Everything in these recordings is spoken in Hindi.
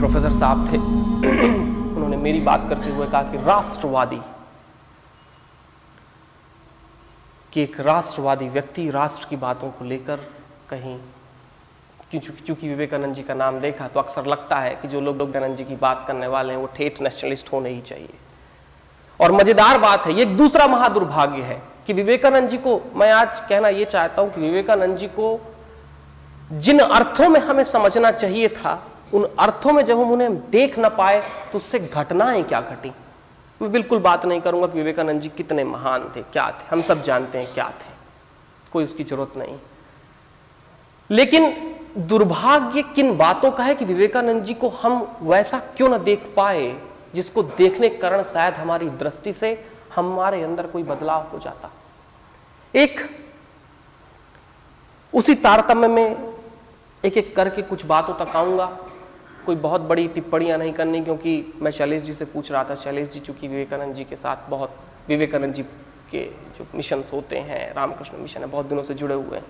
प्रोफेसर साहब थे। उन्होंने मेरी बात करते हुए कहा कि राष्ट्रवादी, कि एक राष्ट्रवादी व्यक्ति राष्ट्र की बातों को लेकर कहीं चूँकि विवेकानंद जी का नाम देखा तो अक्सर लगता है कि जो लोग विवेकानंद जी की बात करने वाले हैं, वो ठेठ नेशनलिस्ट होने ही चाहिए। और मज़ेदार बात है, ये एक दूसरा महादुर्भाग्य है कि विवेकानंद जी को, मैं आज कहना यह चाहता हूँ कि विवेकानंद जी को जिन अर्थों में हमें समझना चाहिए था उन अर्थों में जब हम उन्हें देख ना पाए तो उससे घटनाएँ क्या घटी? मैं बिल्कुल बात नहीं करूँगा कि विवेकानंद जी कितने महान थे, क्या थे। हम सब जानते हैं क्या थे। कोई उसकी ज़रूरत नहीं। लेकिन दुर्भाग्य किन बातों का है कि विवेकानंद जी को हम वैसा क्यों ना देख पाए, जिसको देखने के कारण शायद हमारी दृष्टि से हमारे अंदर कोई बदलाव हो जाता। एक, उसी तारतम्य में एक एक करके कुछ बातों तक आऊँगा। कोई बहुत बड़ी टिप्पणियाँ नहीं करनी क्योंकि मैं शैलेश जी से पूछ रहा था। शैलेश जी, चूँकि विवेकानंद जी के साथ बहुत, विवेकानंद जी के जो मिशन होते हैं, रामकृष्ण मिशन है, बहुत दिनों से जुड़े हुए हैं।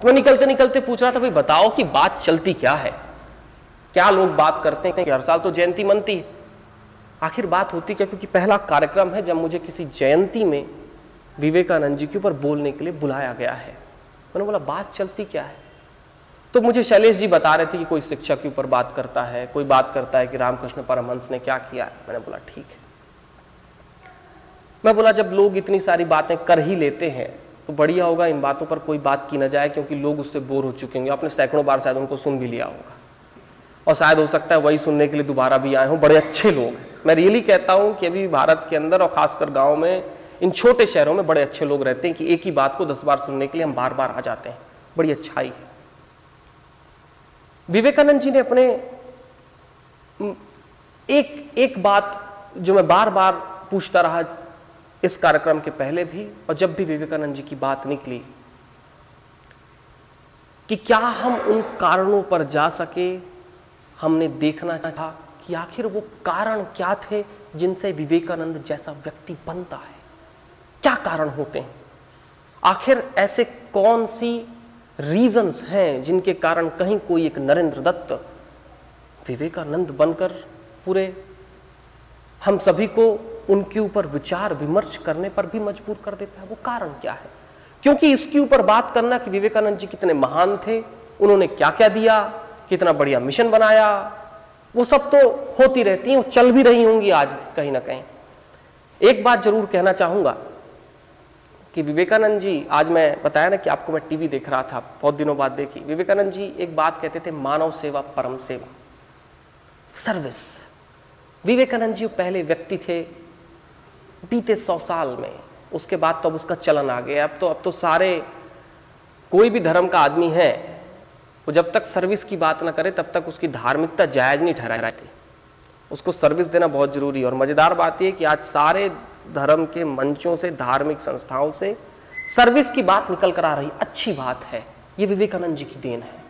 तो मैं निकलते निकलते पूछ रहा था, भाई बताओ कि बात चलती क्या है? क्या लोग बात करते हैं? कि हर साल तो जयंती मनती है। आखिर बात होती क्या? क्योंकि पहला कार्यक्रम है जब मुझे किसी जयंती में विवेकानंद जी के ऊपर बोलने के लिए बुलाया गया है। मैंने बोला, बात चलती क्या है? तो मुझे शैलेश जी बता रहे थे कि कोई शिक्षा के ऊपर बात करता है, कोई बात करता है कि रामकृष्ण परमहंस ने क्या किया है? मैंने बोला, ठीक है। मैं बोला, जब लोग इतनी सारी बातें कर ही लेते हैं तो बढ़िया होगा, इन बातों पर कोई बात की ना जाए, क्योंकि लोग उससे बोर हो चुके होंगे। आपने सैकड़ों बार शायद उनको सुन भी लिया होगा। और शायद हो सकता है वही सुनने के लिए दोबारा भी आए हों। बड़े अच्छे लोग मैं रियली कहता हूँ कि अभी भारत के अंदर और खासकर गाँव में, इन छोटे शहरों में बड़े अच्छे लोग रहते हैं कि एक ही बात को दस बार सुनने के लिए हम बार बार आ जाते हैं। बड़ी अच्छाई है। विवेकानंद जी ने अपने एक एक बात जो मैं बार बार पूछता रहा इस कार्यक्रम के पहले भी, और जब भी विवेकानंद जी की बात निकली, कि क्या हम उन कारणों पर जा सके, हमने देखना चाहा कि आखिर वो कारण क्या थे जिनसे विवेकानंद जैसा व्यक्ति बनता है? क्या कारण होते हैं? आखिर ऐसे कौन सी रीजंस हैं जिनके कारण कहीं कोई एक नरेंद्र दत्त, विवेकानंद बनकर पूरे हम सभी को उनके ऊपर विचार विमर्श करने पर भी मजबूर कर देता है। वो कारण क्या है? क्योंकि इसके ऊपर बात करना कि विवेकानंद जी कितने महान थे, उन्होंने क्या क्या दिया, कितना बढ़िया मिशन बनाया, वो सब तो होती रहती हैं चल भी रही होंगी आज कहीं ना कहीं। एक बात ज़रूर कहना चाहूँगा कि विवेकानंद जी, आज मैं बताया ना कि आपको मैं टीवी देख रहा था, बहुत दिनों बाद देखी। विवेकानंद जी एक बात कहते थे, मानव सेवा, परम सेवा। सर्विस विवेकानंद जी पहले व्यक्ति थे, बीते सौ साल में। उसके बाद तो अब उसका चलन आ गया। अब तो अब तो सारे, कोई भी धर्म का आदमी है, वो जब तक सर्विस की बात ना करे, तब तक उसकी धार्मिकता जायज़ नहीं ठहरा रहती। उसको सर्विस देना बहुत ज़रूरी है। और मज़ेदार बात यह कि आज सारे धर्म के मंचों से, धार्मिक संस्थाओं से सर्विस की बात निकल कर आ रही। अच्छी बात है। ये विवेकानंद जी की देन है।